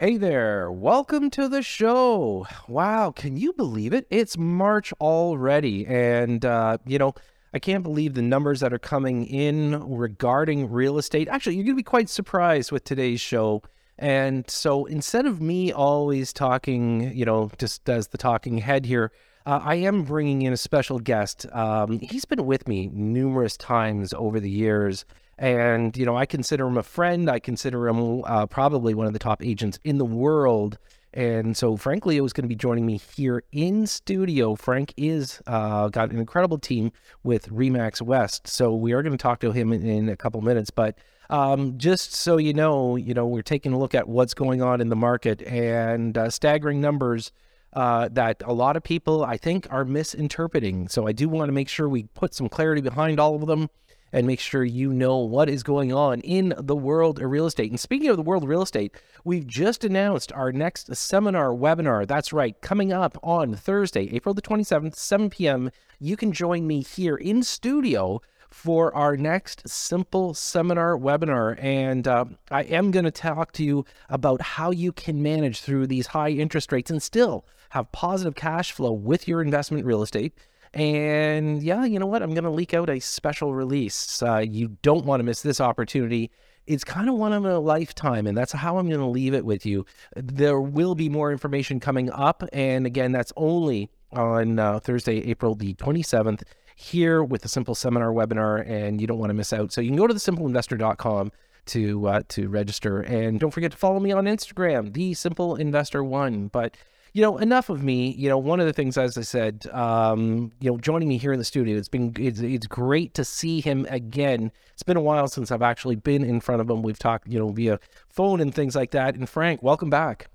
Hey there, welcome to the show. Wow, can you believe it? It's March already. And, uh, you know, I can't believe the numbers that are coming in regarding real estate. Actually, you're going to be quite surprised with today's show. And so instead of me always talking, you know, just as the talking head here, uh, I am bringing in a special guest. Um, he's been with me numerous times over the years. And, you know, I consider him a friend. I consider him uh, probably one of the top agents in the world. And so Frank Leo was going to be joining me here in studio. Frank is uh, got an incredible team with Remax West. So we are going to talk to him in, in a couple minutes. But um, just so you know, you know, we're taking a look at what's going on in the market and uh, staggering numbers uh, that a lot of people, I think, are misinterpreting. So I do want to make sure we put some clarity behind all of them and make sure you know what is going on in the world of real estate. And speaking of the world of real estate, we've just announced our next seminar webinar. That's right, coming up on Thursday, April the 27th, 7 p.m. You can join me here in studio for our next simple seminar webinar. And uh, I am going to talk to you about how you can manage through these high interest rates and still have positive cash flow with your investment real estate. And yeah, you know what? I'm going to leak out a special release. Uh, you don't want to miss this opportunity. It's kind of one of a lifetime, and that's how I'm going to leave it with you. There will be more information coming up. And again, that's only on uh, Thursday, April the 27th, here with the Simple Seminar webinar, and you don't want to miss out. So you can go to thesimpleinvestor.com to uh, to register, and don't forget to follow me on Instagram, the Simple Investor One. But you know, enough of me. You know, one of the things, as I said, um, you know, joining me here in the studio, it's been it's, it's great to see him again. It's been a while since I've actually been in front of him. We've talked, you know, via phone and things like that. And Frank, welcome back.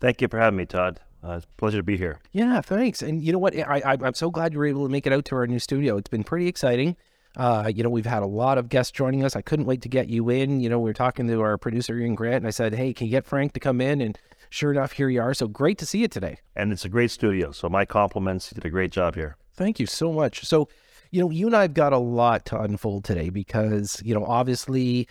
Thank you for having me, Todd. Uh, it's a pleasure to be here. Yeah, thanks. And you know what? I, I I'm so glad you were able to make it out to our new studio. It's been pretty exciting. Uh, you know, we've had a lot of guests joining us. I couldn't wait to get you in. You know, we were talking to our producer Ian Grant, and I said, "Hey, can you get Frank to come in?" And sure enough, here you are. So great to see you today. And it's a great studio. So my compliments. You did a great job here. Thank you so much. So, you know, you and I've got a lot to unfold today because, you know, obviously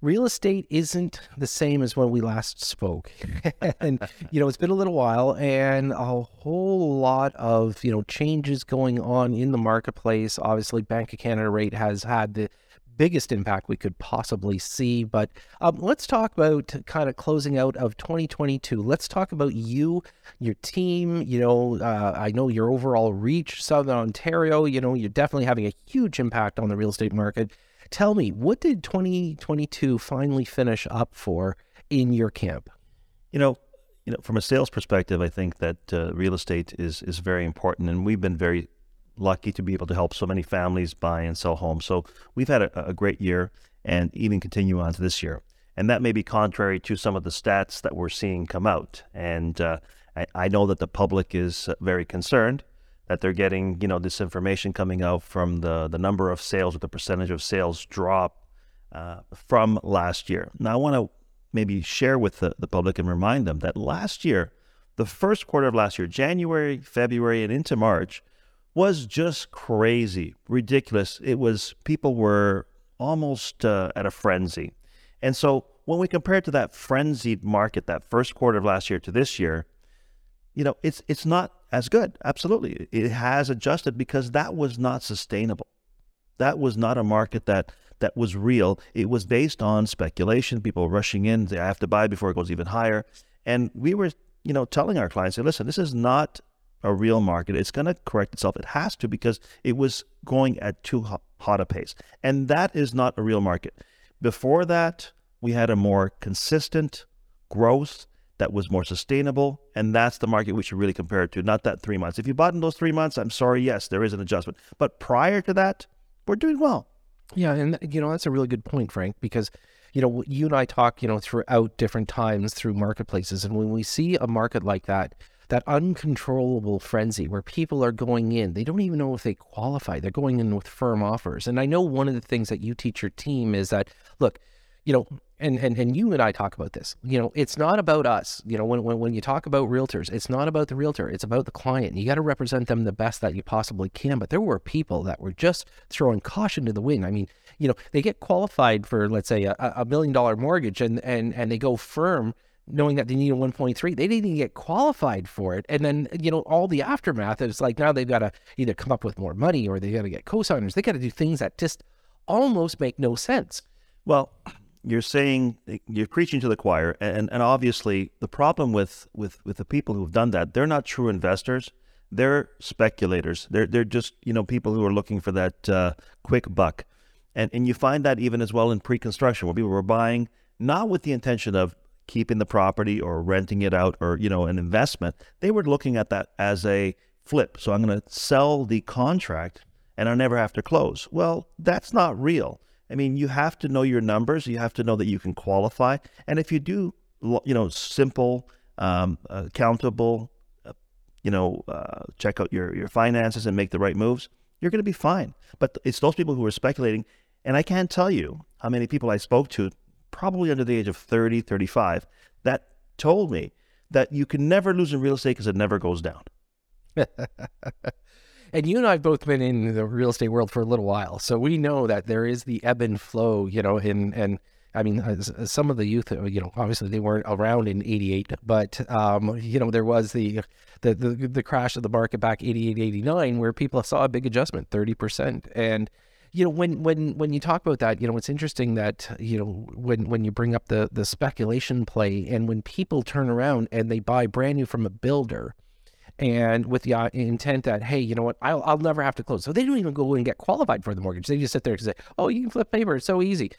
real estate isn't the same as when we last spoke. and, you know, it's been a little while and a whole lot of, you know, changes going on in the marketplace. Obviously, Bank of Canada rate has had the biggest impact we could possibly see. But um, let's talk about kind of closing out of 2022. Let's talk about you, your team. You know, uh, I know your overall reach, Southern Ontario. You know, you're definitely having a huge impact on the real estate market. Tell me, what did 2022 finally finish up for in your camp? You know, you know, from a sales perspective, I think that uh, real estate is is very important, and we've been very lucky to be able to help so many families buy and sell homes. So we've had a, a great year and even continue on to this year. And that may be contrary to some of the stats that we're seeing come out. And uh, I, I, know that the public is very concerned that they're getting, you know, this information coming out from the, the number of sales or the percentage of sales drop uh, from last year. Now, I want to maybe share with the, the public and remind them that last year, the first quarter of last year, January, February, and into March, was just crazy, ridiculous. It was, people were almost uh, at a frenzy. And so when we compare it to that frenzied market, that first quarter of last year to this year, you know, it's it's not as good. Absolutely. It has adjusted because that was not sustainable. That was not a market that that was real. It was based on speculation, people rushing in, they have to buy before it goes even higher. And we were, you know, telling our clients, "Say, listen, this is not a real market. It's going to correct itself. It has to because it was going at too hot a pace. And that is not a real market. Before that, we had a more consistent growth that was more sustainable. And that's the market we should really compare it to, not that three months. If you bought in those three months, I'm sorry, yes, there is an adjustment. But prior to that, we're doing well. Yeah. And, you know, that's a really good point, Frank, because you know, you and I talk, you know, throughout different times through marketplaces. And when we see a market like that, that uncontrollable frenzy where people are going in. They don't even know if they qualify. They're going in with firm offers. And I know one of the things that you teach your team is that, look, you know, and, and, and you and I talk about this, you know, it's not about us. You know, when, when, when you talk about realtors, it's not about the realtor, it's about the client. You got to represent them the best that you possibly can. But there were people that were just throwing caution to the wind. I mean, you know, they get qualified for, let's say, a, a million dollar mortgage and, and, and they go firm knowing that they need a 1.3. They didn't even get qualified for it. And then, you know, all the aftermath is like now they've got to either come up with more money or they got to get co-signers. They got to do things that just almost make no sense. Well, you're saying you're preaching to the choir, and, and obviously the problem with, with, with the people who've done that, they're not true investors. They're speculators. They're they're just you know people who are looking for that uh, quick buck, and and you find that even as well in pre-construction where people were buying not with the intention of keeping the property or renting it out or you know an investment. They were looking at that as a flip. So I'm going to sell the contract and I never have to close. Well, that's not real. I mean, you have to know your numbers. You have to know that you can qualify. And if you do, you know, simple, um, accountable, uh, you know, uh, check out your, your finances and make the right moves, you're going to be fine. But it's those people who are speculating. And I can't tell you how many people I spoke to, probably under the age of 30, 35, that told me that you can never lose in real estate because it never goes down. and you and I have both been in the real estate world for a little while, so we know that there is the ebb and flow, you know, and and I mean, some of the youth, uh, you know, obviously they weren't around in '88, but um, you know, there was the, the the the crash of the market back '88, '89, where people saw a big adjustment, thirty percent, and you know when when when you talk about that you know it's interesting that you know when when you bring up the the speculation play and when people turn around and they buy brand new from a builder and with the uh, intent that hey, you know what, I'll, I'll never have to close. So they don't even go and get qualified for the mortgage. They just sit there and say, oh, you can flip paper, it's so easy.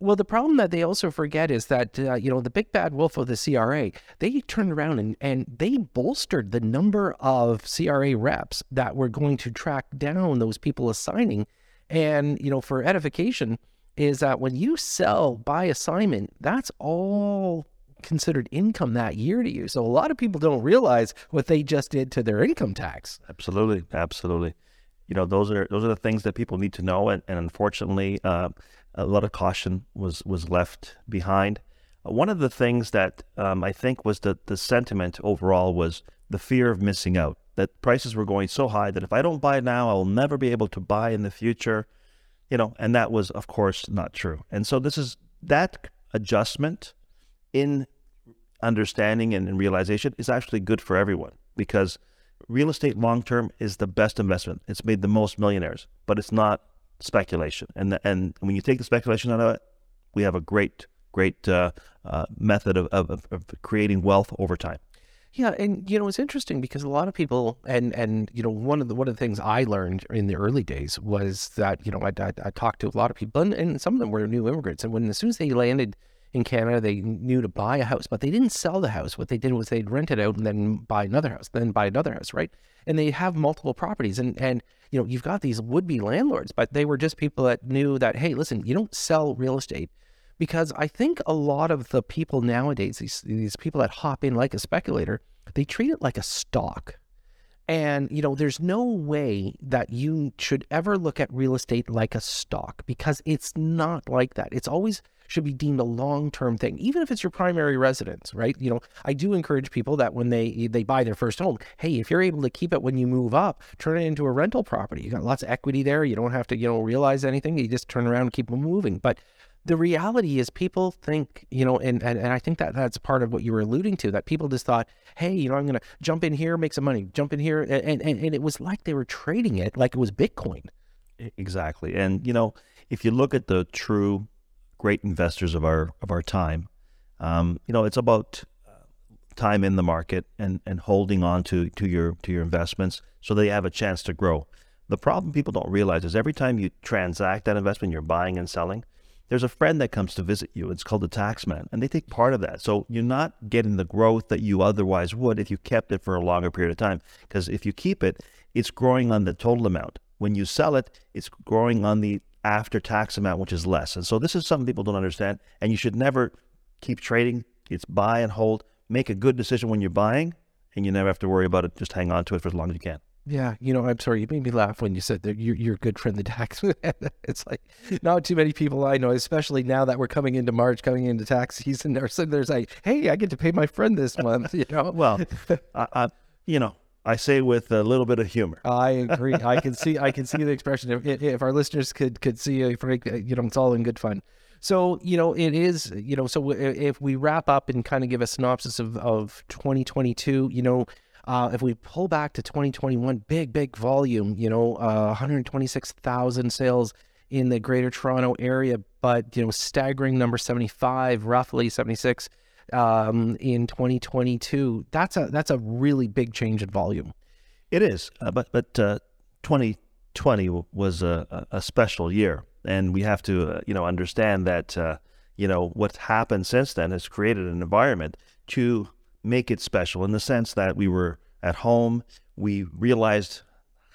Well, the problem that they also forget is that uh, you know the big bad wolf of the CRA. They turned around and and they bolstered the number of CRA reps that were going to track down those people assigning. And you know, for edification, is that when you sell by assignment, that's all considered income that year to you. So a lot of people don't realize what they just did to their income tax. Absolutely, absolutely. You know, those are those are the things that people need to know, and, and unfortunately, uh, a lot of caution was was left behind. Uh, one of the things that um, I think was the the sentiment overall was the fear of missing out. That prices were going so high that if I don't buy now, I will never be able to buy in the future. You know, and that was, of course, not true. And so this is that adjustment in understanding and, in realization is actually good for everyone because real estate long term is the best investment. It's made the most millionaires, but it's not speculation. And the, and when you take the speculation out of it, we have a great great uh, uh, method of, of, of creating wealth over time. Yeah, and you know it's interesting because a lot of people and and you know one of the one of the things I learned in the early days was that you know I, I, I talked to a lot of people and, and some of them were new immigrants and when as soon as they landed in Canada, they knew to buy a house, but they didn't sell the house. What they did was they'd rent it out and then buy another house, then buy another house, right? And they have multiple properties. And, and you know, you've got these would be landlords, but they were just people that knew that, hey, listen, you don't sell real estate. Because I think a lot of the people nowadays, these, these people that hop in like a speculator, they treat it like a stock. And, you know, there's no way that you should ever look at real estate like a stock because it's not like that. It's always should be deemed a long-term thing, even if it's your primary residence, right? You know, I do encourage people that when they they buy their first home, hey, if you're able to keep it when you move up, turn it into a rental property. You got lots of equity there. You don't have to, you know, realize anything. You just turn around and keep them moving. But the reality is people think, you know, and, and, and I think that that's part of what you were alluding to, that people just thought, hey, you know, I'm going to jump in here, make some money, jump in here. And, and, and it was like they were trading it like it was Bitcoin. Exactly. And, you know, if you look at the true great investors of our of our time. Um, you know, it's about uh, time in the market and, and holding on to, to your to your investments so they have a chance to grow. The problem people don't realize is every time you transact that investment, you're buying and selling. There's a friend that comes to visit you. It's called the taxman, and they take part of that. So you're not getting the growth that you otherwise would if you kept it for a longer period of time. Because if you keep it, it's growing on the total amount. When you sell it, it's growing on the after tax amount, which is less. And so this is something people don't understand. And you should never keep trading. It's buy and hold. Make a good decision when you're buying, and you never have to worry about it. Just hang on to it for as long as you can. Yeah, you know, I'm sorry, you made me laugh when you said that you're, you're a good friend, the tax. it's like not too many people I know, especially now that we're coming into March, coming into tax season. There's, there's like, hey, I get to pay my friend this month, you know? well, I, I, you know, I say with a little bit of humor. I agree. I can see. I can see the expression. If, if our listeners could could see, uh, uh, you know, it's all in good fun. So, you know, it is, you know, so if we wrap up and kind of give a synopsis of, of 2022, you know, uh, if we pull back to 2021, big, big volume, you know, uh, 126,000 sales in the Greater Toronto area, but you know, staggering number 75, roughly 76 um, in 2022. That's a that's a really big change in volume. It is, uh, but but uh, 2020 was a, a special year, and we have to uh, you know understand that uh, you know what happened since then has created an environment to make it special in the sense that we were at home. We realized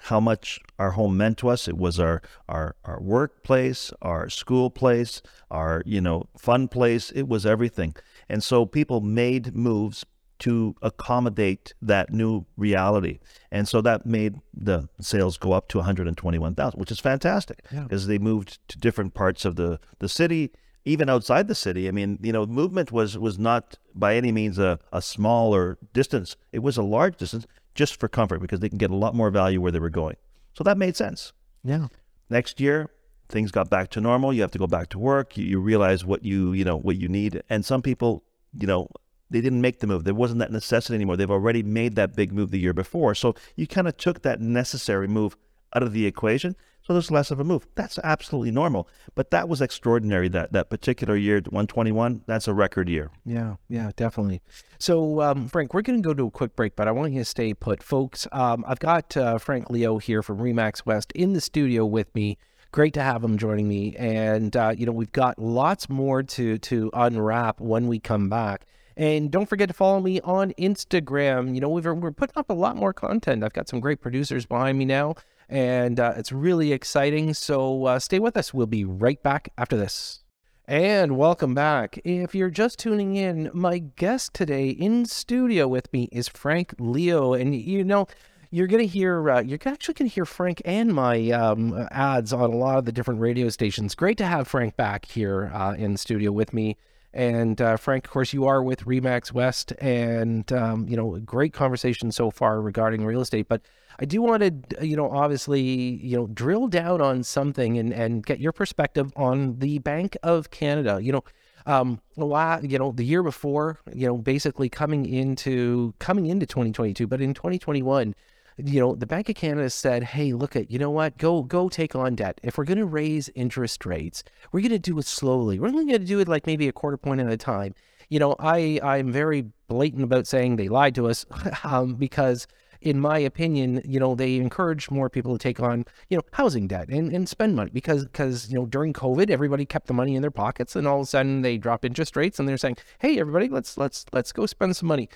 how much our home meant to us. It was our our our workplace, our school place, our you know fun place. It was everything, and so people made moves to accommodate that new reality, and so that made the sales go up to 121,000, which is fantastic because yeah. they moved to different parts of the the city. Even outside the city, I mean, you know, movement was was not by any means a, a smaller distance. It was a large distance just for comfort because they can get a lot more value where they were going. So that made sense. Yeah. Next year, things got back to normal. You have to go back to work. You, you realize what you you know what you need. And some people, you know, they didn't make the move. There wasn't that necessity anymore. They've already made that big move the year before. So you kind of took that necessary move out of the equation. So there's less of a move. That's absolutely normal. But that was extraordinary. That that particular year, 121, that's a record year. Yeah, yeah, definitely. So um, Frank, we're going to go to a quick break, but I want you to stay put, folks. Um, I've got uh, Frank Leo here from Remax West in the studio with me. Great to have him joining me, and uh, you know we've got lots more to to unwrap when we come back. And don't forget to follow me on Instagram. You know, we're, we're putting up a lot more content. I've got some great producers behind me now and uh, it's really exciting. So uh, stay with us. We'll be right back after this. And welcome back. If you're just tuning in, my guest today in studio with me is Frank Leo, and you know. You're gonna hear. Uh, you're actually gonna hear Frank and my um, ads on a lot of the different radio stations. Great to have Frank back here uh, in studio with me. And uh, Frank, of course, you are with Remax West, and um, you know, great conversation so far regarding real estate. But I do want to, you know, obviously, you know, drill down on something and, and get your perspective on the Bank of Canada. You know, um, you know, the year before, you know, basically coming into coming into 2022, but in 2021, you know, the Bank of Canada said, "Hey, look at, you know what? Go go take on debt. If we're going to raise interest rates, we're going to do it slowly. We're only going to do it like maybe a quarter point at a time." You know, I I'm very blatant about saying they lied to us um, because in my opinion, you know, they encourage more people to take on, you know, housing debt and, and spend money because, because, you know, during COVID, everybody kept the money in their pockets and all of a sudden they drop interest rates and they're saying, Hey, everybody, let's, let's, let's go spend some money.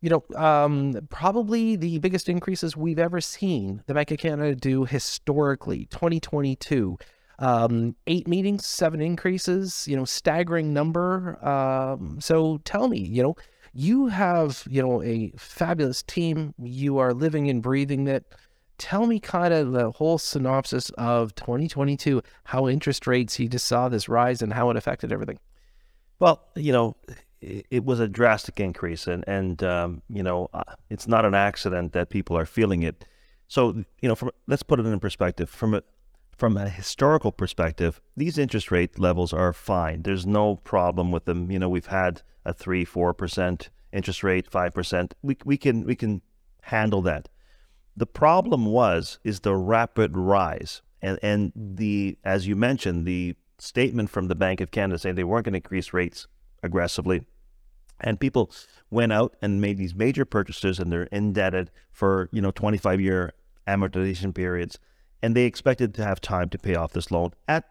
You know, um, probably the biggest increases we've ever seen the Bank of Canada do historically, 2022. Um, eight meetings, seven increases, you know, staggering number. Um, so tell me, you know, you have, you know, a fabulous team. You are living and breathing that. Tell me kind of the whole synopsis of 2022, how interest rates, you just saw this rise and how it affected everything. Well, you know, it was a drastic increase, and and um, you know, uh, it's not an accident that people are feeling it. So, you know, from let's put it in perspective. From a from a historical perspective, these interest rate levels are fine. There's no problem with them. You know, we've had a three, four percent interest rate, five percent. We we can we can handle that. The problem was is the rapid rise and and the as you mentioned the statement from the Bank of Canada saying they weren't going to increase rates aggressively. And people went out and made these major purchases and they're indebted for, you know, 25 year amortization periods and they expected to have time to pay off this loan at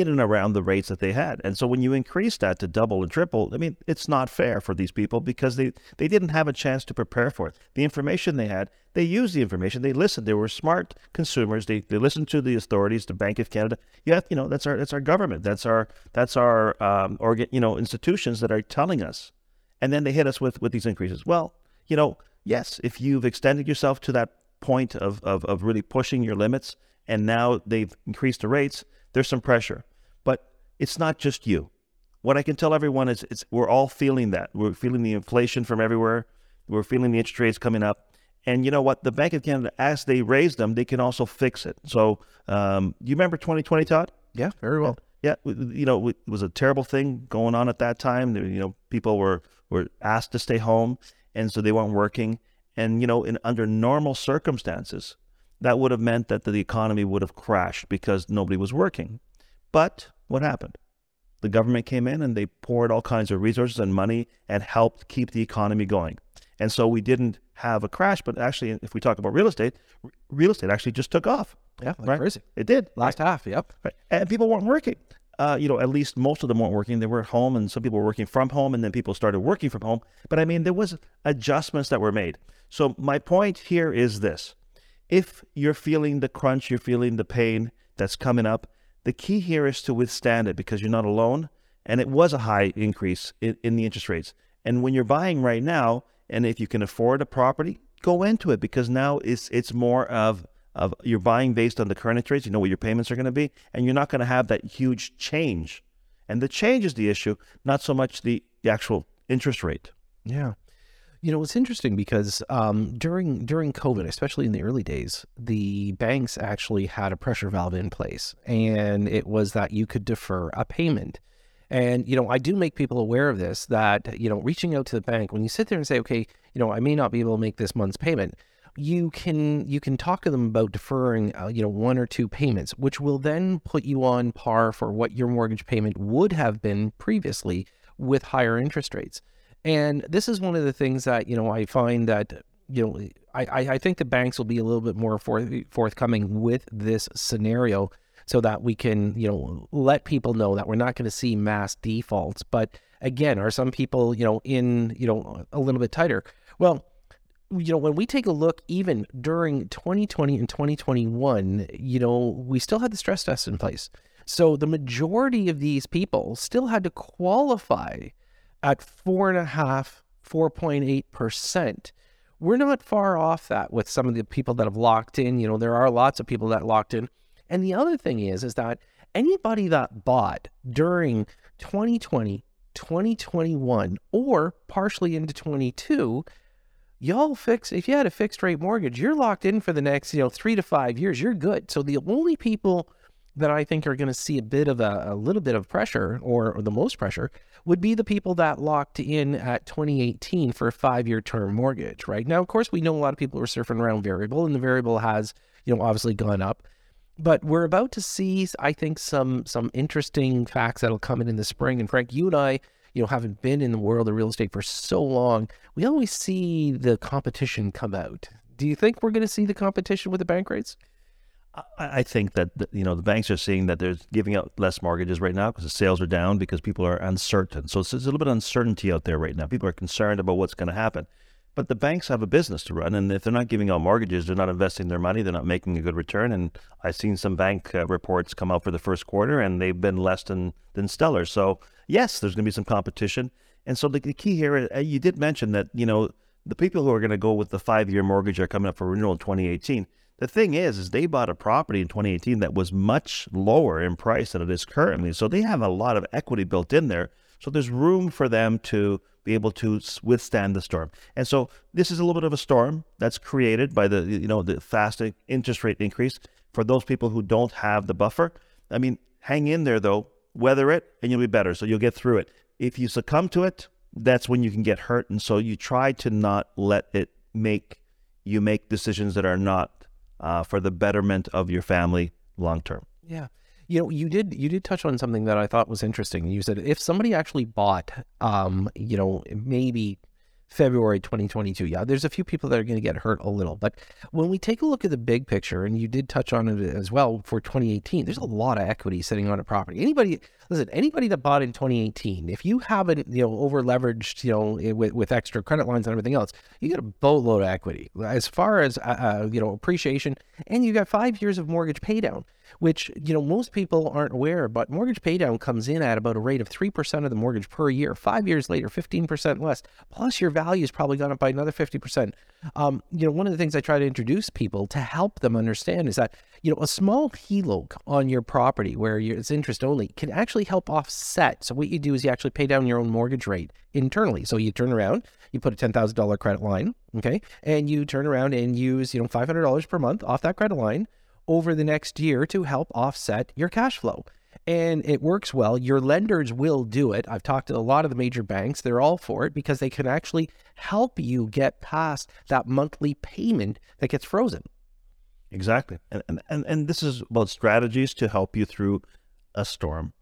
in and around the rates that they had. And so when you increase that to double and triple, I mean, it's not fair for these people because they, they didn't have a chance to prepare for it. The information they had, they used the information, they listened. They were smart consumers. They, they listened to the authorities, the Bank of Canada. You have, you know, that's our that's our government. That's our that's our um, organ, you know, institutions that are telling us. And then they hit us with with these increases. Well, you know, yes, if you've extended yourself to that point of, of, of really pushing your limits, and now they've increased the rates, there's some pressure. But it's not just you. What I can tell everyone is it's, we're all feeling that. We're feeling the inflation from everywhere. We're feeling the interest rates coming up. And you know what? The Bank of Canada, as they raise them, they can also fix it. So, um, you remember 2020, Todd? Yeah, very well. Yeah, you know, it was a terrible thing going on at that time. You know, people were were asked to stay home, and so they weren't working. And you know, in under normal circumstances, that would have meant that the economy would have crashed because nobody was working. But what happened? The government came in and they poured all kinds of resources and money and helped keep the economy going. And so we didn't have a crash, but actually, if we talk about real estate, real estate actually just took off. Yeah, like right? crazy. It did. Last half, yep. Right. And people weren't working. Uh, you know, at least most of them weren't working. They were at home, and some people were working from home, and then people started working from home. But I mean, there was adjustments that were made. So my point here is this: if you're feeling the crunch, you're feeling the pain that's coming up, the key here is to withstand it because you're not alone. And it was a high increase in, in the interest rates. And when you're buying right now, and if you can afford a property, go into it because now it's it's more of of you're buying based on the current interest rates. You know what your payments are going to be, and you're not going to have that huge change. And the change is the issue, not so much the, the actual interest rate. Yeah. You know, it's interesting because um, during during COVID, especially in the early days, the banks actually had a pressure valve in place, and it was that you could defer a payment. And you know, I do make people aware of this. That you know, reaching out to the bank when you sit there and say, okay, you know, I may not be able to make this month's payment. You can you can talk to them about deferring, uh, you know, one or two payments, which will then put you on par for what your mortgage payment would have been previously with higher interest rates. And this is one of the things that, you know, I find that, you know, I, I think the banks will be a little bit more forth, forthcoming with this scenario so that we can, you know, let people know that we're not going to see mass defaults. But again, are some people, you know, in, you know, a little bit tighter? Well, you know, when we take a look, even during 2020 and 2021, you know, we still had the stress test in place. So the majority of these people still had to qualify at four and a half, 4.8%. We're not far off that with some of the people that have locked in. You know, there are lots of people that locked in. And the other thing is, is that anybody that bought during 2020, 2021, or partially into 22, y'all fix if you had a fixed rate mortgage, you're locked in for the next, you know, three to five years. You're good. So the only people that I think are going to see a bit of a, a little bit of pressure or, or, the most pressure would be the people that locked in at 2018 for a five year term mortgage, right? Now, of course, we know a lot of people are surfing around variable and the variable has, you know, obviously gone up. But we're about to see, I think, some some interesting facts that'll come in in the spring. And Frank, you and I, you know, having been in the world of real estate for so long, we always see the competition come out. Do you think we're going to see the competition with the bank rates? I think that you know the banks are seeing that they're giving out less mortgages right now because the sales are down because people are uncertain. So there's a little bit of uncertainty out there right now. People are concerned about what's going to happen. But the banks have a business to run, and if they're not giving out mortgages, they're not investing their money. They're not making a good return. And I've seen some bank uh, reports come out for the first quarter, and they've been less than than stellar. So yes, there's going to be some competition. And so the, the key here, uh, you did mention that you know the people who are going to go with the five year mortgage are coming up for renewal in 2018 the thing is, is they bought a property in 2018 that was much lower in price than it is currently. So they have a lot of equity built in there. So there's room for them to be able to withstand the storm. And so this is a little bit of a storm that's created by the you know the fast interest rate increase for those people who don't have the buffer. I mean, hang in there though, weather it, and you'll be better. So you'll get through it. If you succumb to it, that's when you can get hurt. And so you try to not let it make you make decisions that are not uh, for the betterment of your family long term. Yeah. You know, you did you did touch on something that I thought was interesting. You said if somebody actually bought, um, you know, maybe February 2022. Yeah, there's a few people that are going to get hurt a little, but when we take a look at the big picture, and you did touch on it as well for 2018, there's a lot of equity sitting on a property. Anybody, listen, anybody that bought in 2018, if you haven't, you know, over leveraged, you know, with, with extra credit lines and everything else, you get a boatload of equity. As far as, uh, uh you know, appreciation, and you got five years of mortgage paydown which you know most people aren't aware but mortgage paydown comes in at about a rate of 3% of the mortgage per year. Five years later 15% less. Plus your value has probably gone up by another 50% um, you know one of the things i try to introduce people to help them understand is that you know a small HELOC on your property where it's interest only can actually help offset so what you do is you actually pay down your own mortgage rate internally so you turn around you put a $10000 credit line okay and you turn around and use you know $500 per month off that credit line over the next year to help offset your cash flow. and it works well. Your lenders will do it. I've talked to a lot of the major banks. They're all for it because they can actually help you get past that monthly payment that gets frozen. Exactly. And, and, and, and this is about strategies to help you through a storm.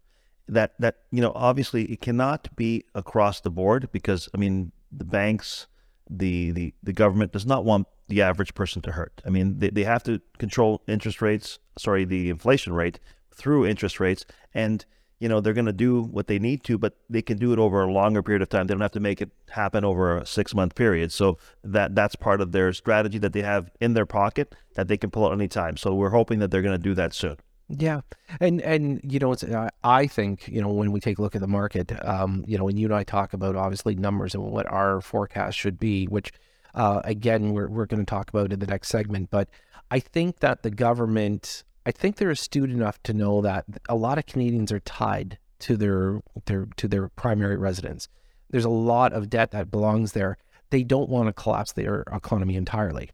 That, that, you know, obviously it cannot be across the board because, I mean, the banks, the, the, the government does not want the average person to hurt. I mean, they, they have to control interest rates, sorry, the inflation rate through interest rates. And, you know, they're going to do what they need to, but they can do it over a longer period of time. They don't have to make it happen over a six month period. So that that's part of their strategy that they have in their pocket that they can pull out anytime. So we're hoping that they're going to do that soon. Yeah, and and you know, it's uh, I think you know when we take a look at the market, um, you know, when you and I talk about obviously numbers and what our forecast should be, which uh, again we're we're going to talk about in the next segment, but I think that the government I think they're astute enough to know that a lot of Canadians are tied to their their to their primary residence. There's a lot of debt that belongs there. They don't want to collapse their economy entirely.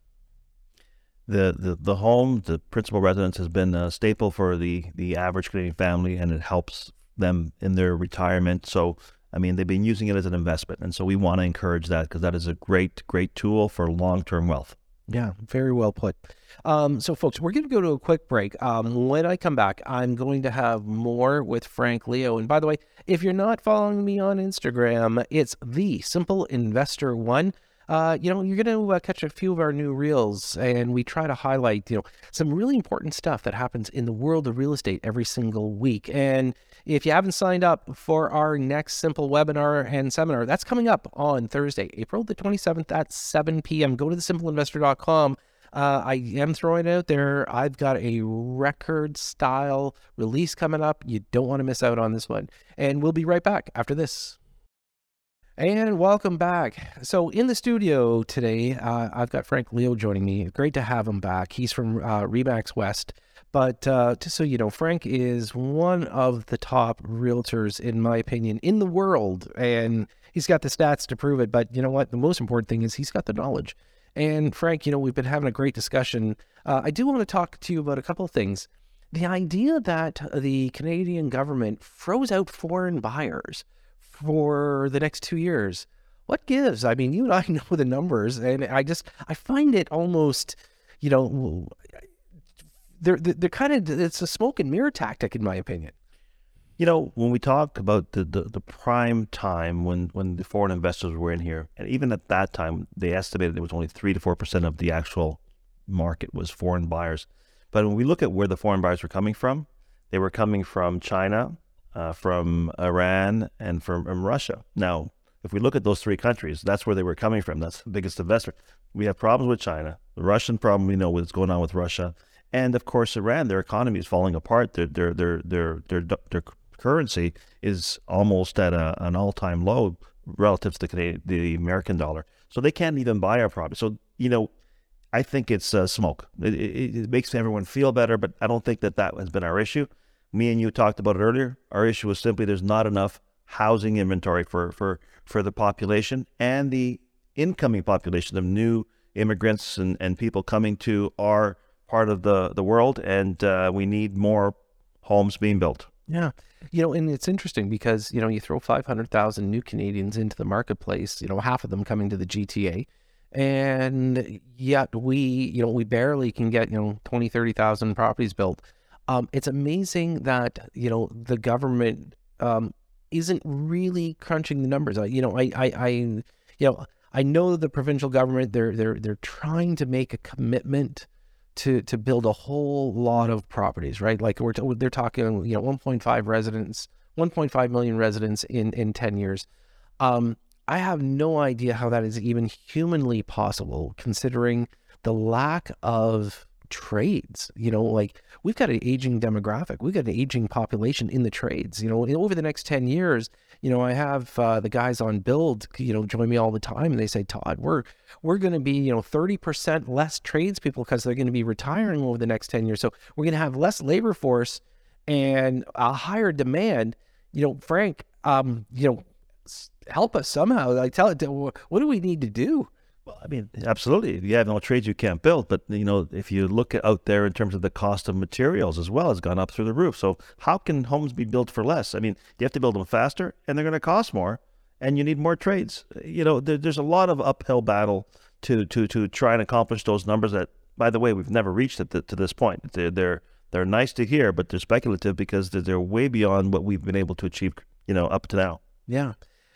The, the the home, the principal residence, has been a staple for the the average Canadian family, and it helps them in their retirement. So, I mean, they've been using it as an investment, and so we want to encourage that because that is a great great tool for long term wealth. Yeah, very well put. Um, so, folks, we're going to go to a quick break. Um, when I come back, I'm going to have more with Frank Leo. And by the way, if you're not following me on Instagram, it's the Simple Investor One. Uh, you know, you're going to uh, catch a few of our new reels, and we try to highlight, you know, some really important stuff that happens in the world of real estate every single week. And if you haven't signed up for our next simple webinar and seminar, that's coming up on Thursday, April the 27th at 7 p.m. Go to thesimpleinvestor.com. Uh, I am throwing out there. I've got a record style release coming up. You don't want to miss out on this one. And we'll be right back after this. And welcome back. So, in the studio today, uh, I've got Frank Leo joining me. Great to have him back. He's from uh, Remax West. But uh, just so you know, Frank is one of the top realtors, in my opinion, in the world. And he's got the stats to prove it. But you know what? The most important thing is he's got the knowledge. And Frank, you know, we've been having a great discussion. Uh, I do want to talk to you about a couple of things. The idea that the Canadian government froze out foreign buyers for the next two years. What gives? I mean, you and I know the numbers, and I just I find it almost, you know, they're they're kind of it's a smoke and mirror tactic, in my opinion. You know, when we talk about the, the, the, prime time when, when the foreign investors were in here, and even at that time, they estimated it was only 3 to 4% of the actual market was foreign buyers. But when we look at where the foreign buyers were coming from, they were coming from China, uh, from Iran, and from, from Russia. Now, if we look at those three countries, that's where they were coming from. That's the biggest investor. We have problems with China. The Russian problem, we know what's going on with Russia. And of course, Iran, their economy is falling apart. Their, their, their, their, their, their currency is almost at a, an all time low relative to the, Canadian, the American dollar. So they can't even buy our product. So, you know, I think it's uh, smoke. It, it, it, makes everyone feel better, but I don't think that that has been our issue. Me and you talked about it earlier. Our issue is simply there's not enough housing inventory for, for, for the population and the incoming population of new immigrants and, and people coming to our part of the, the world. And uh, we need more homes being built. Yeah. You know, and it's interesting because, you know, you throw 500,000 new Canadians into the marketplace, you know, half of them coming to the GTA. And yet we, you know, we barely can get, you know, 20, 30,000 properties built. Um, it's amazing that, you know, the government um, isn't really crunching the numbers. I, you know, I, I, I, you know, I know the provincial government, they're, they're, they're trying to make a commitment to to build a whole lot of properties, right? Like we're t- they're talking, you know, 1.5 residents, 1.5 million residents in in 10 years. Um, I have no idea how that is even humanly possible, considering the lack of trades. You know, like we've got an aging demographic, we've got an aging population in the trades. You know, over the next 10 years, you know, I have uh, the guys on build, you know, join me all the time and they say, Todd, we're, we're going to be, you know, 30% less tradespeople because they're going to be retiring over the next 10 years. So we're going to have less labor force and a higher demand. You know, Frank, um, you know, help us somehow. Like, tell it. What do we need to do? Well, I mean, absolutely. If you have no trades, you can't build. But you know, if you look out there in terms of the cost of materials as well, has gone up through the roof. So how can homes be built for less? I mean, you have to build them faster, and they're going to cost more, and you need more trades. You know, there, there's a lot of uphill battle to to to try and accomplish those numbers. That, by the way, we've never reached at the, to this point. They're, they're they're nice to hear, but they're speculative because they're, they're way beyond what we've been able to achieve. You know, up to now. Yeah.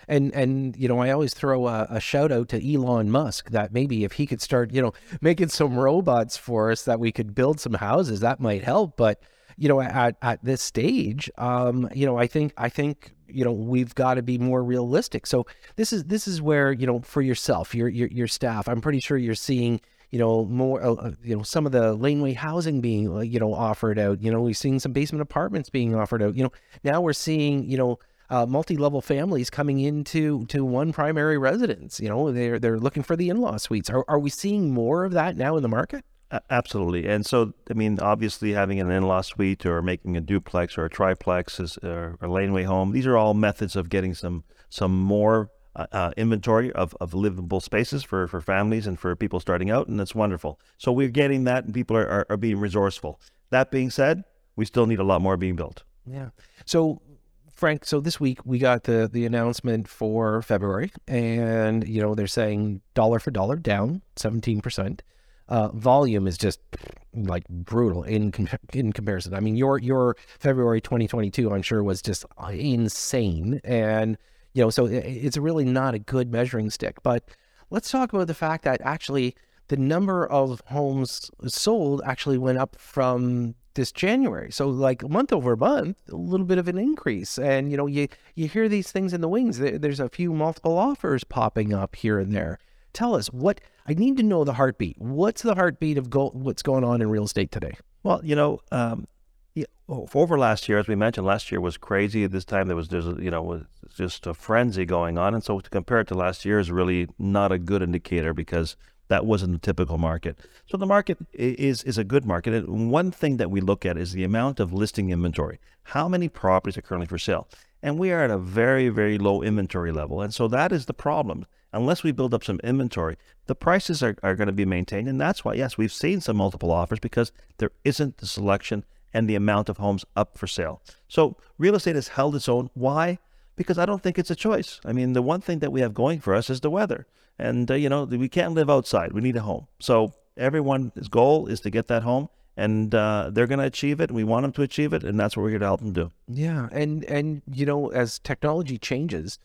And and you know, I always throw a, a, shout out to Elon Musk that maybe if he could start, you know, making some robots for us that we could build some houses, that might help. But you know, at at this stage, um, you know, I think I think you know we've got to be more realistic. So this is this is where you know for yourself, your your your staff, I'm pretty sure you're seeing you know more uh, uh you know some of the laneway housing being uh, you know offered out. You know, we're seeing some basement apartments being offered out. You know, now we're seeing you know uh, multi-level families coming into to one primary residence. You know, they're they're looking for the in-law suites. Are are we seeing more of that now in the market? Absolutely, and so I mean, obviously, having an in-law suite or making a duplex or a triplex is, or a laneway home. These are all methods of getting some some more uh, uh, inventory of, of livable spaces for, for families and for people starting out, and that's wonderful. So we're getting that, and people are, are, are being resourceful. That being said, we still need a lot more being built. Yeah. So Frank, so this week we got the the announcement for February, and you know they're saying dollar for dollar down seventeen percent. Uh, volume is just like brutal in in comparison. I mean, your your February 2022, I'm sure, was just insane, and you know, so it's really not a good measuring stick. But let's talk about the fact that actually the number of homes sold actually went up from this January. So like month over month, a little bit of an increase. And you know, you you hear these things in the wings. There's a few multiple offers popping up here and there. Tell us what I need to know the heartbeat. What's the heartbeat of go, what's going on in real estate today? Well, you know, um, yeah, over last year, as we mentioned, last year was crazy. At this time, there was there's you know was just a frenzy going on, and so to compare it to last year is really not a good indicator because that wasn't a typical market. So the market is is a good market. And one thing that we look at is the amount of listing inventory. How many properties are currently for sale? And we are at a very, very low inventory level. And so that is the problem. Unless we build up some inventory, the prices are, are going to be maintained. And that's why, yes, we've seen some multiple offers because there isn't the selection and the amount of homes up for sale. So real estate has held its own. Why? because I don't think it's a choice. I mean, the one thing that we have going for us is the weather. And, uh, you know, we can't live outside. We need a home. So everyone's goal is to get that home and uh, they're going to achieve it. We want them to achieve it. And that's what we're here to help them do. Yeah. And, and, you know, as technology changes,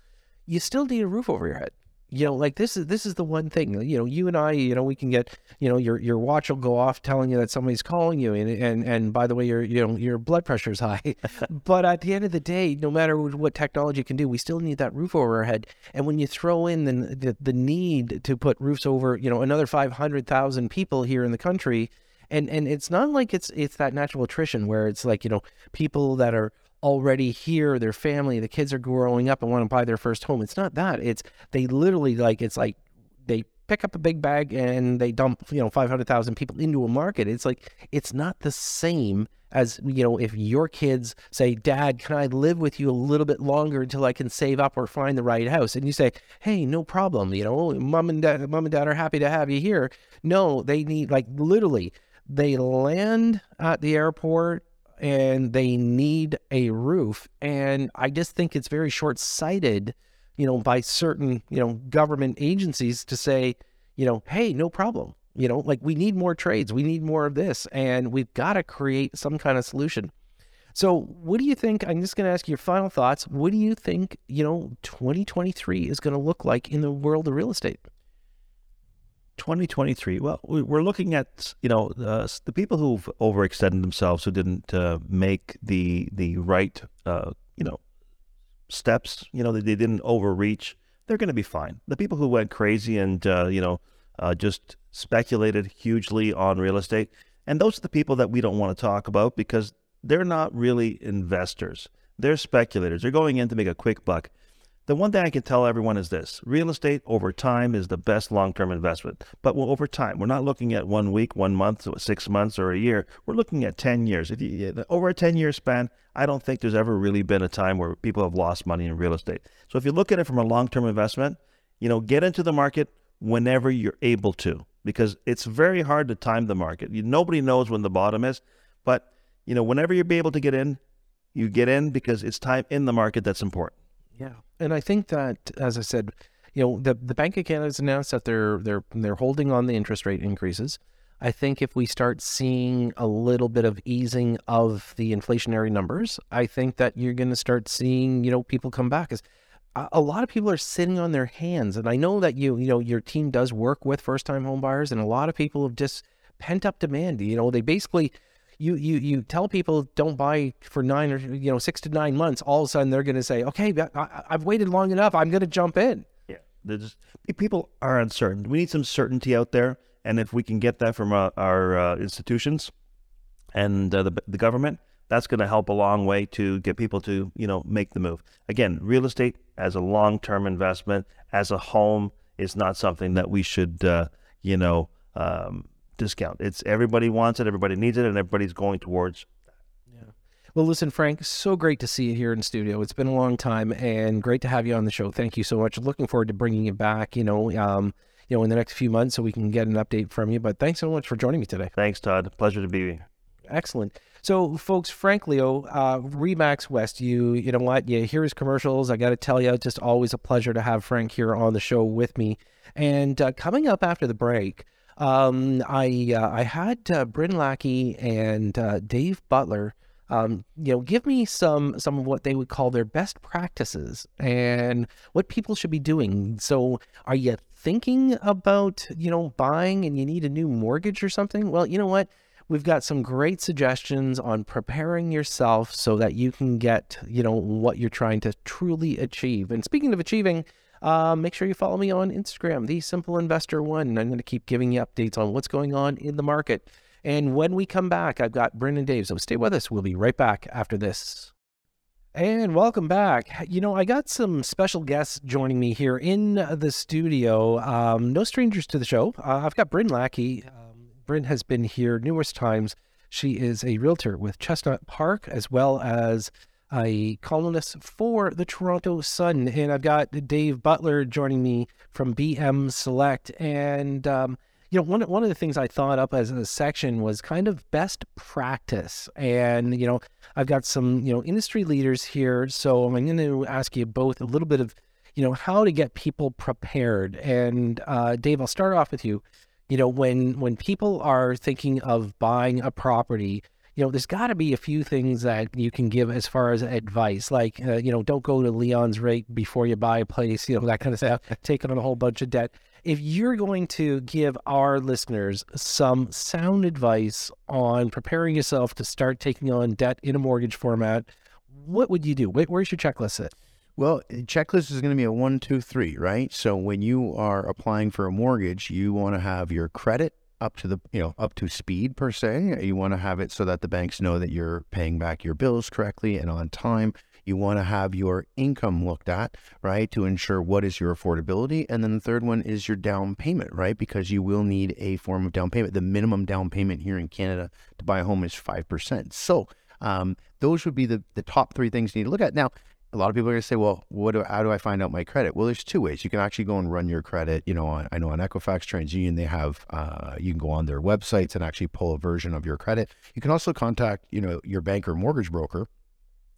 you still need a roof over your head you know, like this is this is the one thing. You know, you and I, you know, we can get, you know, your your watch will go off telling you that somebody's calling you, and and and by the way, your you know your blood pressure's high. but at the end of the day, no matter what technology can do, we still need that roof over our head. And when you throw in the the, the need to put roofs over, you know, another five hundred thousand people here in the country, and and it's not like it's it's that natural attrition where it's like you know people that are already here, their family, the kids are growing up and want to buy their first home. It's not that. It's they literally like it's like they pick up a big bag and they dump, you know, 500,000 people into a market. It's like it's not the same as, you know, if your kids say, "Dad, can I live with you a little bit longer until I can save up or find the right house?" And you say, "Hey, no problem. You know, mom and dad mom and dad are happy to have you here." No, they need like literally they land at the airport and they need a roof. And I just think it's very short sighted, you know, by certain, you know, government agencies to say, you know, hey, no problem. You know, like we need more trades, we need more of this, and we've got to create some kind of solution. So, what do you think? I'm just going to ask you your final thoughts. What do you think, you know, 2023 is going to look like in the world of real estate? 2023. Well, we're looking at you know uh, the people who've overextended themselves, who didn't uh, make the the right uh, you know steps. You know they, they didn't overreach. They're going to be fine. The people who went crazy and uh, you know uh, just speculated hugely on real estate, and those are the people that we don't want to talk about because they're not really investors. They're speculators. They're going in to make a quick buck. The one thing I can tell everyone is this real estate over time is the best long term investment. But over time, we're not looking at one week, one month, six months, or a year. We're looking at 10 years. You, over a 10 year span, I don't think there's ever really been a time where people have lost money in real estate. So if you look at it from a long term investment, you know, get into the market whenever you're able to, because it's very hard to time the market. You, nobody knows when the bottom is, but you know, whenever you're able to get in, you get in because it's time in the market that's important. Yeah, and I think that, as I said, you know, the the Bank of Canada has announced that they're they're they're holding on the interest rate increases. I think if we start seeing a little bit of easing of the inflationary numbers, I think that you're going to start seeing, you know, people come back. As a lot of people are sitting on their hands, and I know that you, you know, your team does work with first-time home buyers, and a lot of people have just pent up demand. You know, they basically. You, you you tell people don't buy for nine or you know six to nine months. All of a sudden they're going to say, okay, I, I've waited long enough. I'm going to jump in. Yeah, just, people are uncertain. We need some certainty out there and if we can get that from uh, our uh, institutions and uh, the, the government, that's going to help a long way to get people to, you know, make the move. Again, real estate as a long-term investment, as a home, is not something that we should, uh, you know, um, discount. It's everybody wants it, everybody needs it, and everybody's going towards Yeah. well, listen, Frank, so great to see you here in studio. It's been a long time and great to have you on the show. Thank you so much. Looking forward to bringing you back. You know, um, you know, in the next few months so we can get an update from you. But thanks so much for joining me today. Thanks, Todd. Pleasure to be here. Excellent. So, folks, Frank Leo, uh, Remax West, you you know what? You hear his commercials. I got to tell you, it's just always a pleasure to have Frank here on the show with me. And uh, coming up after the break, um, I uh, I had uh, Bryn Lackey and uh, Dave Butler um, you know, give me some some of what they would call their best practices and what people should be doing. So, are you thinking about you know buying and you need a new mortgage or something? Well, you know what. We've got some great suggestions on preparing yourself so that you can get, you know, what you're trying to truly achieve. And speaking of achieving, uh, make sure you follow me on Instagram, the Simple Investor One. I'm going to keep giving you updates on what's going on in the market. And when we come back, I've got Bryn and Dave. So stay with us. We'll be right back after this. And welcome back. You know, I got some special guests joining me here in the studio. Um, no strangers to the show. Uh, I've got Bryn Lackey. Um, Bryn has been here numerous times. She is a realtor with Chestnut Park as well as a columnist for the Toronto Sun. And I've got Dave Butler joining me from BM Select. And um, you know, one one of the things I thought up as a section was kind of best practice, and you know, I've got some you know industry leaders here, so I'm going to ask you both a little bit of you know how to get people prepared. And uh, Dave, I'll start off with you. You know, when when people are thinking of buying a property, you know, there's got to be a few things that you can give as far as advice, like, uh, you know, don't go to Leon's rate before you buy a place, you know, that kind of stuff, taking on a whole bunch of debt if you're going to give our listeners some sound advice on preparing yourself to start taking on debt in a mortgage format, what would you do? Where's your checklist at? Well, checklist is going to be a one, two, three, right? So when you are applying for a mortgage, you want to have your credit up to the you know up to speed per se. You want to have it so that the banks know that you're paying back your bills correctly and on time. You want to have your income looked at, right, to ensure what is your affordability. And then the third one is your down payment, right, because you will need a form of down payment. The minimum down payment here in Canada to buy a home is 5%. So um, those would be the, the top three things you need to look at. Now, a lot of people are going to say, well, what do, how do I find out my credit? Well, there's two ways. You can actually go and run your credit. You know, on, I know on Equifax, TransUnion, they have, uh, you can go on their websites and actually pull a version of your credit. You can also contact, you know, your bank or mortgage broker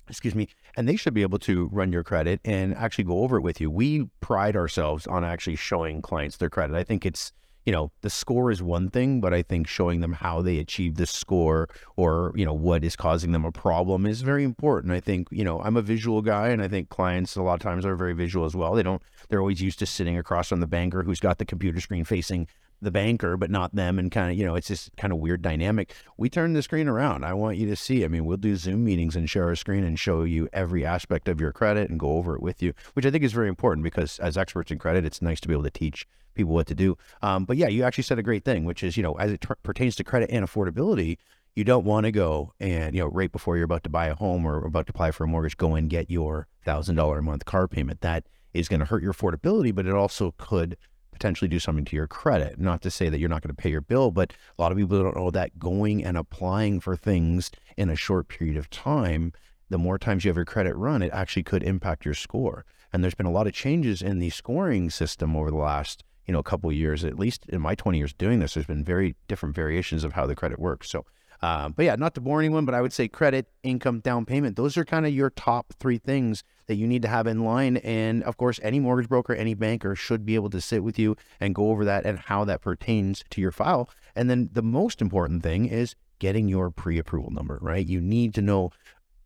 excuse me, and they should be able to run your credit and actually go over it with you. We pride ourselves on actually showing clients their credit. I think it's, you know, the score is one thing, but I think showing them how they achieve the score or, you know, what is causing them a problem is very important. I think, you know, I'm a visual guy and I think clients a lot of times are very visual as well. They don't, they're always used to sitting across from the banker who's got the computer screen facing the banker, but not them. And kind of, you know, it's this kind of weird dynamic. We turn the screen around. I want you to see. I mean, we'll do Zoom meetings and share a screen and show you every aspect of your credit and go over it with you, which I think is very important because as experts in credit, it's nice to be able to teach people what to do. Um, but yeah, you actually said a great thing, which is, you know, as it pertains to credit and affordability, you don't want to go and, you know, right before you're about to buy a home or about to apply for a mortgage, go and get your $1,000 a month car payment. That is going to hurt your affordability, but it also could potentially do something to your credit. Not to say that you're not going to pay your bill, but a lot of people don't know that going and applying for things in a short period of time, the more times you have your credit run, it actually could impact your score. And there's been a lot of changes in the scoring system over the last you know a couple of years. At least in my 20 years doing this, there's been very different variations of how the credit works. So. Uh, but yeah, not to bore anyone, but I would say credit, income, down payment. Those are kind of your top three things that you need to have in line. And of course, any mortgage broker, any banker should be able to sit with you and go over that and how that pertains to your file. And then the most important thing is getting your pre approval number, right? You need to know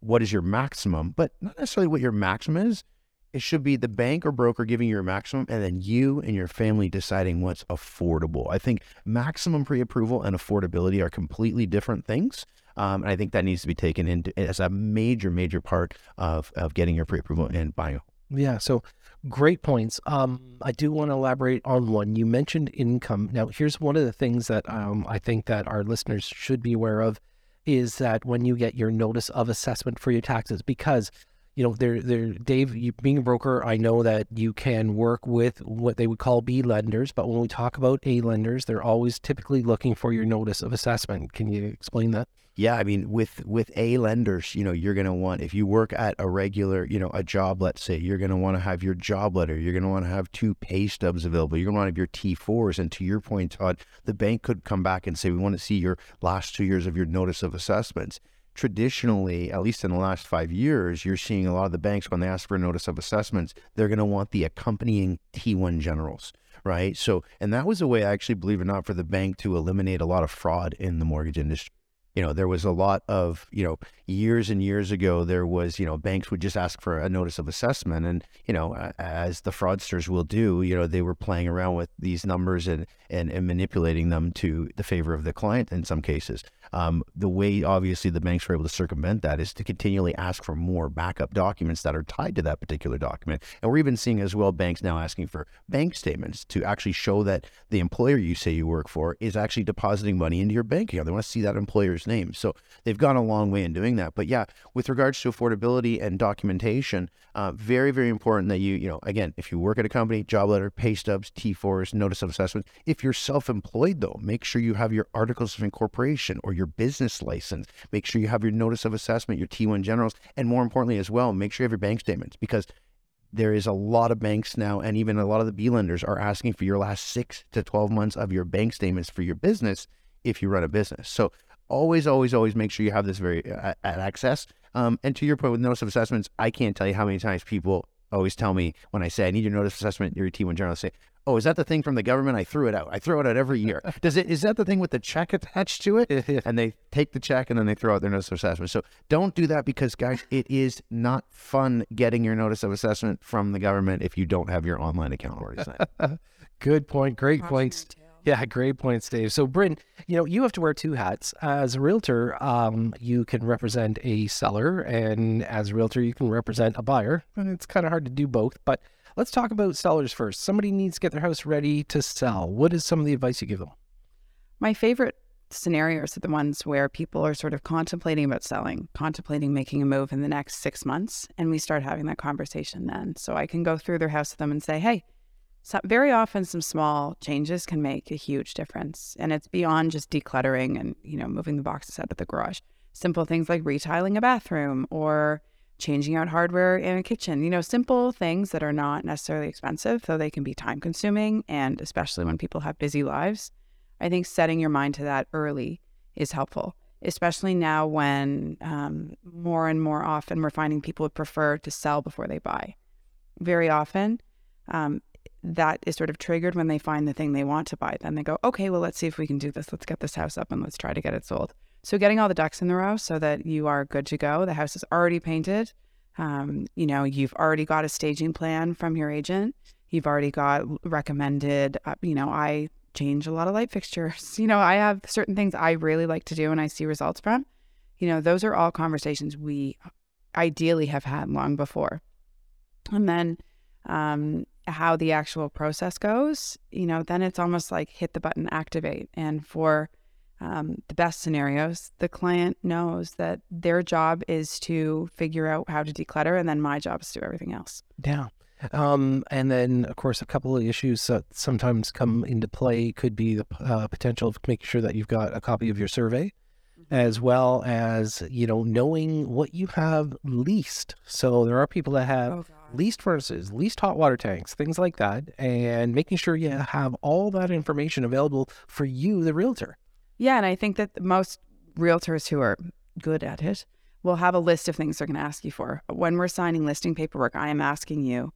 what is your maximum, but not necessarily what your maximum is. It should be the bank or broker giving you your maximum and then you and your family deciding what's affordable. I think maximum pre approval and affordability are completely different things. Um, and I think that needs to be taken into as a major, major part of, of getting your pre approval and buying a. Yeah. So great points. Um, I do want to elaborate on one. You mentioned income. Now, here's one of the things that um, I think that our listeners should be aware of is that when you get your notice of assessment for your taxes, because you know, there, there, Dave, you, being a broker, I know that you can work with what they would call B lenders, but when we talk about A lenders, they're always typically looking for your notice of assessment. Can you explain that? Yeah, I mean, with with A lenders, you know, you're going to want if you work at a regular, you know, a job, let's say, you're going to want to have your job letter. You're going to want to have two pay stubs available. You're going to want to have your T4s. And to your point, Todd, the bank could come back and say, we want to see your last two years of your notice of assessments. Traditionally, at least in the last five years, you're seeing a lot of the banks when they ask for a notice of assessments, they're going to want the accompanying T1 generals right? So, and that was a way, actually, believe it or not, for the bank to eliminate a lot of fraud in the mortgage industry you know, there was a lot of, you know, years and years ago, there was, you know, banks would just ask for a notice of assessment. And, you know, as the fraudsters will do, you know, they were playing around with these numbers and, and, and manipulating them to the favor of the client in some cases. Um, the way, obviously, the banks were able to circumvent that is to continually ask for more backup documents that are tied to that particular document. And we're even seeing as well banks now asking for bank statements to actually show that the employer you say you work for is actually depositing money into your bank account. They want to see that employer's name. So they've gone a long way in doing that. But yeah, with regards to affordability and documentation, uh, very, very important that you, you know, again, if you work at a company, job letter, pay stubs, T4s, notice of assessment. If you're self employed, though, make sure you have your articles of incorporation or your business license. Make sure you have your notice of assessment, your T1 generals, and more importantly as well, make sure you have your bank statements because there is a lot of banks now, and even a lot of the B lenders are asking for your last six to 12 months of your bank statements for your business if you run a business. So always, always, always make sure you have this very uh, at access. Um, and to your point with notice of assessments, I can't tell you how many times people always tell me when I say I need your notice of assessment, your T1 general, say, oh, is that the thing from the government? I threw it out. I throw it out every year. Does it? Is that the thing with the check attached to it? and they take the check and then they throw out their notice of assessment. So don't do that because, guys, it is not fun getting your notice of assessment from the government if you don't have your online account already signed. Good point. Great points. Yeah, great points, Dave. So, Bryn, you know, you have to wear two hats. As a realtor, um, you can represent a seller, and as a realtor, you can represent a buyer. And it's kind of hard to do both, but Let's talk about sellers first. Somebody needs to get their house ready to sell. What is some of the advice you give them? My favorite scenarios are the ones where people are sort of contemplating about selling, contemplating making a move in the next six months, and we start having that conversation then. So I can go through their house with them and say, hey, so very often some small changes can make a huge difference. And it's beyond just decluttering and, you know, moving the boxes out of the garage. Simple things like retiling a bathroom or changing out hardware in a kitchen, you know, simple things that are not necessarily expensive, though they can be time consuming. And especially when people have busy lives, I think setting your mind to that early is helpful, especially now when um, more and more often we're finding people would prefer to sell before they buy. Very often, um, that is sort of triggered when they find the thing they want to buy. Then they go, okay, well, let's see if we can do this. Let's get this house up and let's try to get it sold. So getting all the ducks in the row so that you are good to go. The house is already painted. Um, you know, you've already got a staging plan from your agent. You've already got recommended. Uh, you know, I change a lot of light fixtures. You know, I have certain things I really like to do and I see results from. You know, those are all conversations we ideally have had long before. And then um, how the actual process goes, you know, then it's almost like hit the button, activate. And for um, the best scenarios, the client knows that their job is to figure out how to declutter, and then my job is to do everything else. Yeah. Um, and then, of course, a couple of issues that sometimes come into play could be the uh, potential of making sure that you've got a copy of your survey, mm-hmm. as well as you know knowing what you have leased. So there are people that have. Oh, leased furnaces, leased hot water tanks, things like that, and making sure you have all that information available for you, the realtor. Yeah, and I think that most realtors who are good at it will have a list of things they're going to ask you for. When we're signing listing paperwork, I am asking you,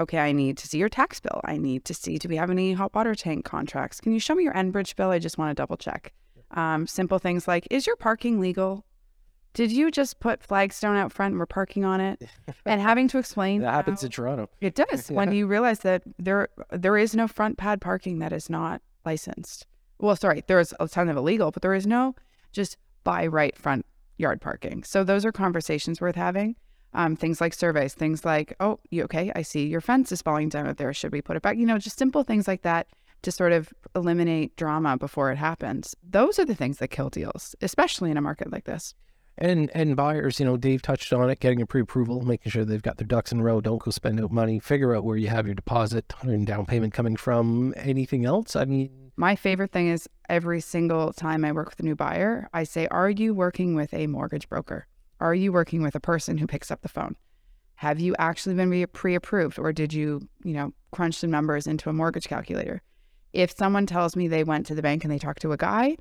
okay, I need to see your tax bill. I need to see, do we have any hot water tank contracts? Can you show me your Enbridge bill? I just want to double check. Um, simple things like, is your parking legal? Did you just put flagstone out front and we're parking on it? And having to explain That happens in Toronto. it does when you realize that there there is no front pad parking that is not licensed. Well, sorry, there is a ton of illegal, but there is no just by right front yard parking. So those are conversations worth having. Um, things like surveys, things like, oh, you okay? I see your fence is falling down out there. Should we put it back? You know, just simple things like that to sort of eliminate drama before it happens. Those are the things that kill deals, especially in a market like this. And and buyers, you know, Dave touched on it, getting a pre-approval, making sure they've got their ducks in a row. Don't go spend out money. Figure out where you have your deposit and down payment coming from. Anything else? I mean, My favorite thing is every single time I work with a new buyer, I say, Are you working with a mortgage broker? Are you working with a person who picks up the phone? Have you actually been pre-approved or did you, you know, crunch some numbers into a mortgage calculator? If someone tells me they went to the bank and they talked to a guy,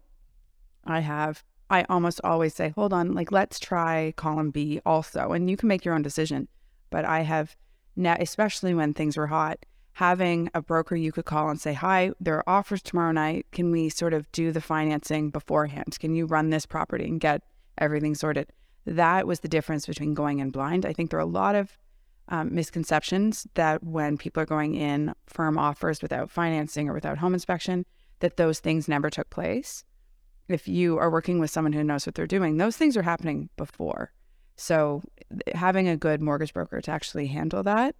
I have I almost always say, "Hold on, like let's try column B also." And you can make your own decision. But I have now especially when things were hot, having a broker you could call and say, Hi, there are offers tomorrow night. Can we sort of do the financing beforehand? Can you run this property and get everything sorted? That was the difference between going in blind. I think there are a lot of um, misconceptions that when people are going in firm offers without financing or without home inspection, that those things never took place. If you are working with someone who knows what they're doing, those things are happening before. So having a good mortgage broker to actually handle that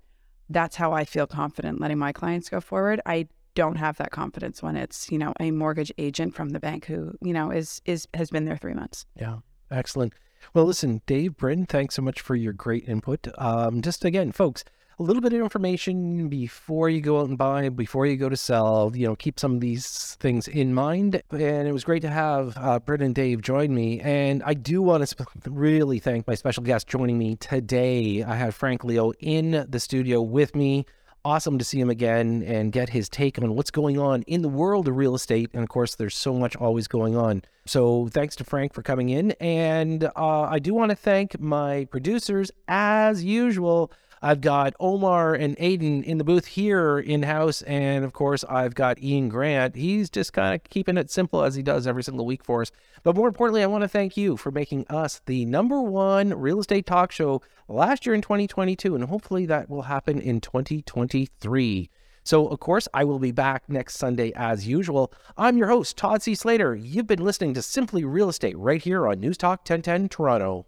that's how I feel confident letting my clients go forward. I don't have that confidence when it's, you know, a mortgage agent from the bank who, you know, is is has been there 3 months. Yeah, excellent. Well, listen, Dave, Bryn, thanks so much for your great input. Um, just again, folks, a little bit of information before you go out and buy, before you go to sell. You know, keep some of these things in mind. And it was great to have uh, Bryn and Dave join me. And I do want to sp- really thank my special guest joining me today. I have Frank Leo in the studio with me. Awesome to see him again and get his take on what's going on in the world of real estate. And of course, there's so much always going on. So thanks to Frank for coming in. And uh, I do want to thank my producers as usual. I've got Omar and Aiden in the booth here in house. And of course, I've got Ian Grant. He's just kind of keeping it simple as he does every single week for us. But more importantly, I want to thank you for making us the number one real estate talk show last year in 2022. And hopefully that will happen in 2023. So, of course, I will be back next Sunday as usual. I'm your host, Todd C. Slater. You've been listening to Simply Real Estate right here on News Talk 1010 Toronto.